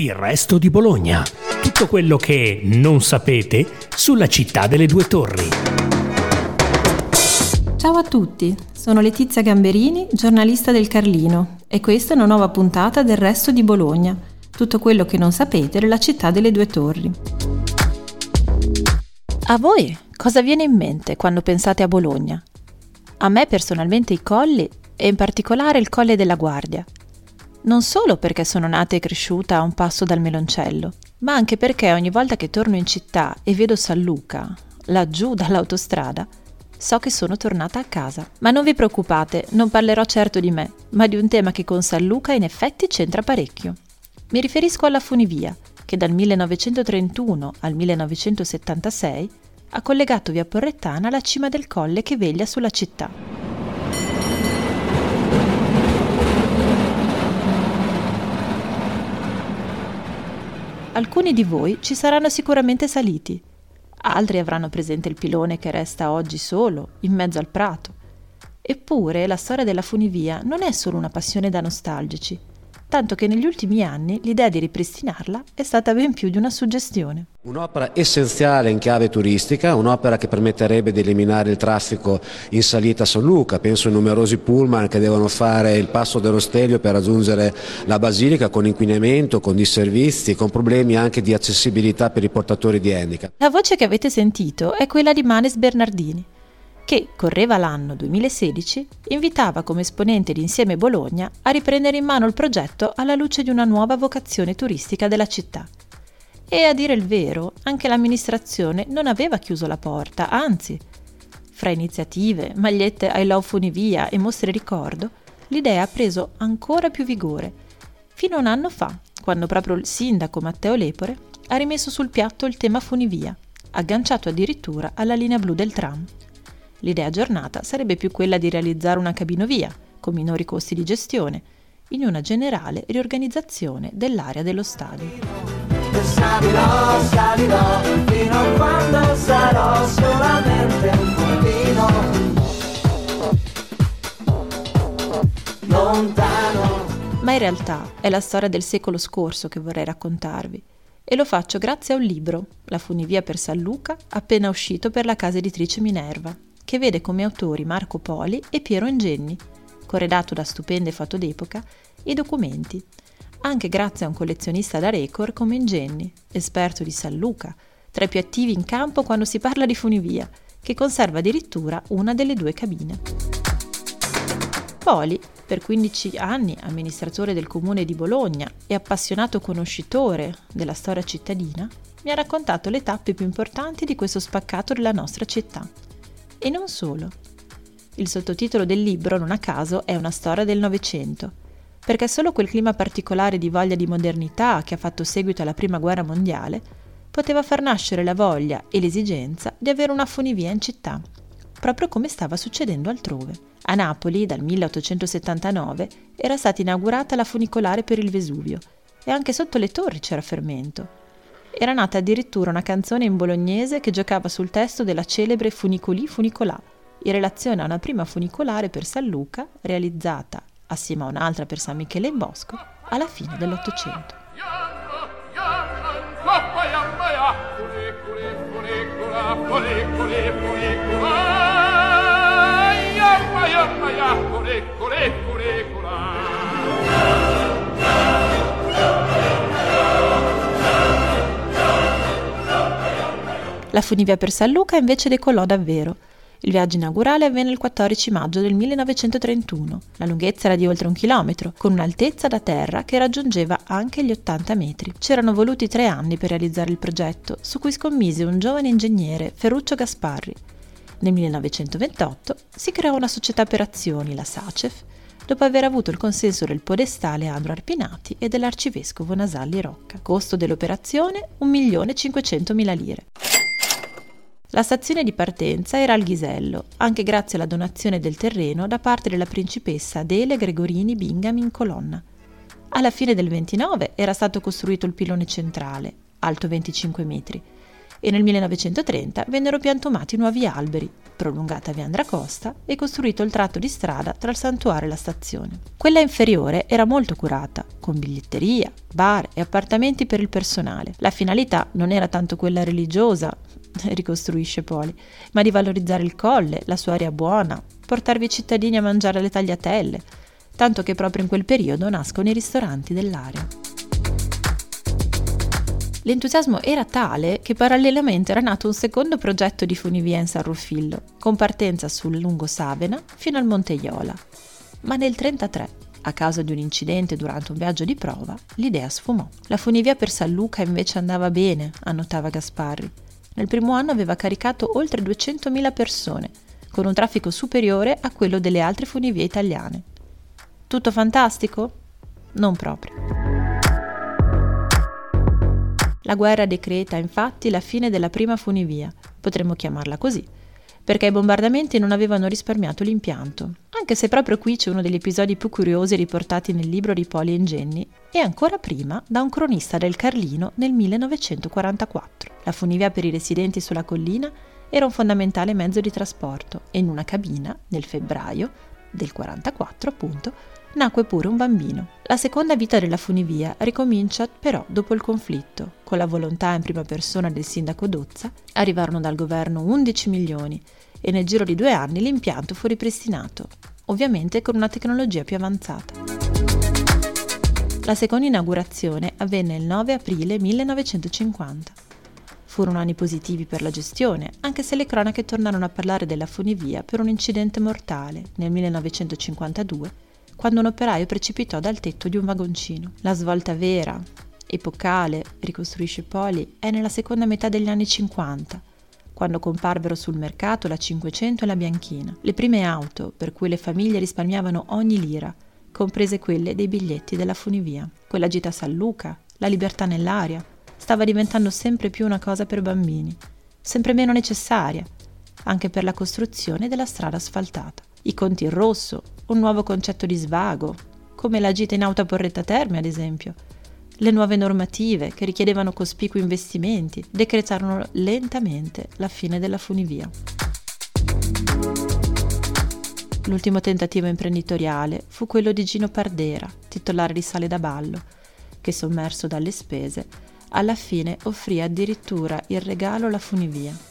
Il resto di Bologna. Tutto quello che non sapete sulla città delle due torri. Ciao a tutti, sono Letizia Gamberini, giornalista del Carlino, e questa è una nuova puntata del resto di Bologna. Tutto quello che non sapete della città delle due torri. A voi cosa viene in mente quando pensate a Bologna? A me personalmente i colli e in particolare il Colle della Guardia, non solo perché sono nata e cresciuta a un passo dal Meloncello, ma anche perché ogni volta che torno in città e vedo San Luca, laggiù dall'autostrada, so che sono tornata a casa. Ma non vi preoccupate, non parlerò certo di me, ma di un tema che con San Luca in effetti c'entra parecchio. Mi riferisco alla funivia, che dal 1931 al 1976 ha collegato via Porrettana alla cima del colle che veglia sulla città. Alcuni di voi ci saranno sicuramente saliti, altri avranno presente il pilone che resta oggi solo, in mezzo al prato. Eppure la storia della funivia non è solo una passione da nostalgici, tanto che negli ultimi anni l'idea di ripristinarla è stata ben più di una suggestione. Un'opera essenziale in chiave turistica, un'opera che permetterebbe di eliminare il traffico in salita a San Luca, penso ai numerosi pullman che devono fare il passo dello Stelio per raggiungere la Basilica con inquinamento, con disservizi, con problemi anche di accessibilità per i portatori di handicap. La voce che avete sentito è quella di Manes Bernardini che correva l'anno 2016, invitava come esponente di Insieme Bologna a riprendere in mano il progetto alla luce di una nuova vocazione turistica della città. E a dire il vero, anche l'amministrazione non aveva chiuso la porta, anzi, fra iniziative, magliette I Love Funivia e mostre ricordo, l'idea ha preso ancora più vigore, fino a un anno fa, quando proprio il sindaco Matteo Lepore ha rimesso sul piatto il tema Funivia, agganciato addirittura alla linea blu del tram. L'idea aggiornata sarebbe più quella di realizzare una cabinovia, con minori costi di gestione, in una generale riorganizzazione dell'area dello stadio. Salirò, salirò, fino a quando sarò solamente un bambino. Lontano. Ma in realtà è la storia del secolo scorso che vorrei raccontarvi e lo faccio grazie a un libro, La funivia per San Luca, appena uscito per la casa editrice Minerva, che vede come autori Marco Poli e Piero Ingenni, corredato da stupende foto d'epoca e documenti, anche grazie a un collezionista da record come Ingenni, esperto di San Luca, tra i più attivi in campo quando si parla di funivia, che conserva addirittura una delle due cabine. Poli, per 15 anni amministratore del comune di Bologna e appassionato conoscitore della storia cittadina, mi ha raccontato le tappe più importanti di questo spaccato della nostra città e non solo. Il sottotitolo del libro, non a caso, è una storia del Novecento, perché solo quel clima particolare di voglia di modernità che ha fatto seguito alla Prima Guerra Mondiale poteva far nascere la voglia e l'esigenza di avere una funivia in città, proprio come stava succedendo altrove. A Napoli, dal 1879, era stata inaugurata la funicolare per il Vesuvio e anche sotto le torri c'era fermento. Era nata addirittura una canzone in bolognese che giocava sul testo della celebre Funicoli Funicolà, in relazione a una prima funicolare per San Luca, realizzata, assieme a un'altra per San Michele in Bosco, alla fine dell'Ottocento. La funivia per San Luca invece decollò davvero. Il viaggio inaugurale avvenne il 14 maggio del 1931. La lunghezza era di oltre un chilometro, con un'altezza da terra che raggiungeva anche gli 80 metri. C'erano voluti tre anni per realizzare il progetto, su cui scommise un giovane ingegnere, Ferruccio Gasparri. Nel 1928 si creò una società per azioni, la SACEF, dopo aver avuto il consenso del podestale Andro Arpinati e dell'arcivescovo Nasalli Rocca. Costo dell'operazione 1.500.000 lire. La stazione di partenza era al Ghisello, anche grazie alla donazione del terreno da parte della principessa Adele Gregorini Bingham in colonna. Alla fine del 29 era stato costruito il pilone centrale, alto 25 metri, e nel 1930 vennero piantumati nuovi alberi, prolungata via Andracosta e costruito il tratto di strada tra il santuario e la stazione. Quella inferiore era molto curata, con biglietteria, bar e appartamenti per il personale. La finalità non era tanto quella religiosa, ricostruisce Poli, ma di valorizzare il colle, la sua aria buona, portarvi i cittadini a mangiare le tagliatelle, tanto che proprio in quel periodo nascono i ristoranti dell'area. L'entusiasmo era tale che parallelamente era nato un secondo progetto di funivia in San Ruffillo, con partenza sul lungo Savena fino al Monte Iola. Ma nel 1933, a causa di un incidente durante un viaggio di prova, l'idea sfumò. La funivia per San Luca invece andava bene, annotava Gasparri. Nel primo anno aveva caricato oltre 200.000 persone, con un traffico superiore a quello delle altre funivie italiane. Tutto fantastico? Non proprio. La guerra decreta infatti la fine della prima funivia, potremmo chiamarla così, perché i bombardamenti non avevano risparmiato l'impianto, anche se proprio qui c'è uno degli episodi più curiosi riportati nel libro di Poli Engenni e ancora prima da un cronista del Carlino nel 1944. La funivia per i residenti sulla collina era un fondamentale mezzo di trasporto e in una cabina, nel febbraio del 44 appunto, nacque pure un bambino. La seconda vita della funivia ricomincia però dopo il conflitto. Con la volontà in prima persona del sindaco Dozza arrivarono dal governo 11 milioni e nel giro di due anni l'impianto fu ripristinato, ovviamente con una tecnologia più avanzata. La seconda inaugurazione avvenne il 9 aprile 1950. Furono anni positivi per la gestione, anche se le cronache tornarono a parlare della funivia per un incidente mortale nel 1952 quando un operaio precipitò dal tetto di un vagoncino. La svolta vera, epocale, ricostruisce Poli, è nella seconda metà degli anni 50, quando comparvero sul mercato la 500 e la bianchina, le prime auto per cui le famiglie risparmiavano ogni lira, comprese quelle dei biglietti della funivia. Quella gita a San Luca, la libertà nell'aria, stava diventando sempre più una cosa per bambini, sempre meno necessaria, anche per la costruzione della strada asfaltata. I conti in rosso, un nuovo concetto di svago, come la gita in auto a Porretta Terme, ad esempio. Le nuove normative, che richiedevano cospicui investimenti, decretarono lentamente la fine della funivia. L'ultimo tentativo imprenditoriale fu quello di Gino Pardera, titolare di Sale da Ballo, che sommerso dalle spese, alla fine offrì addirittura il regalo alla funivia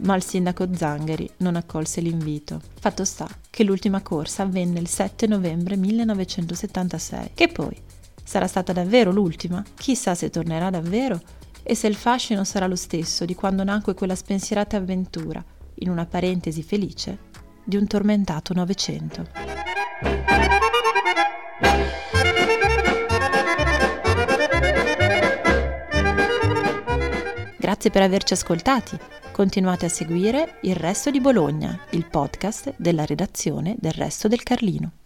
ma il sindaco Zangheri non accolse l'invito. Fatto sta che l'ultima corsa avvenne il 7 novembre 1976, che poi sarà stata davvero l'ultima, chissà se tornerà davvero e se il fascino sarà lo stesso di quando nacque quella spensierata avventura, in una parentesi felice, di un tormentato Novecento. Grazie per averci ascoltati. Continuate a seguire Il Resto di Bologna, il podcast della redazione del Resto del Carlino.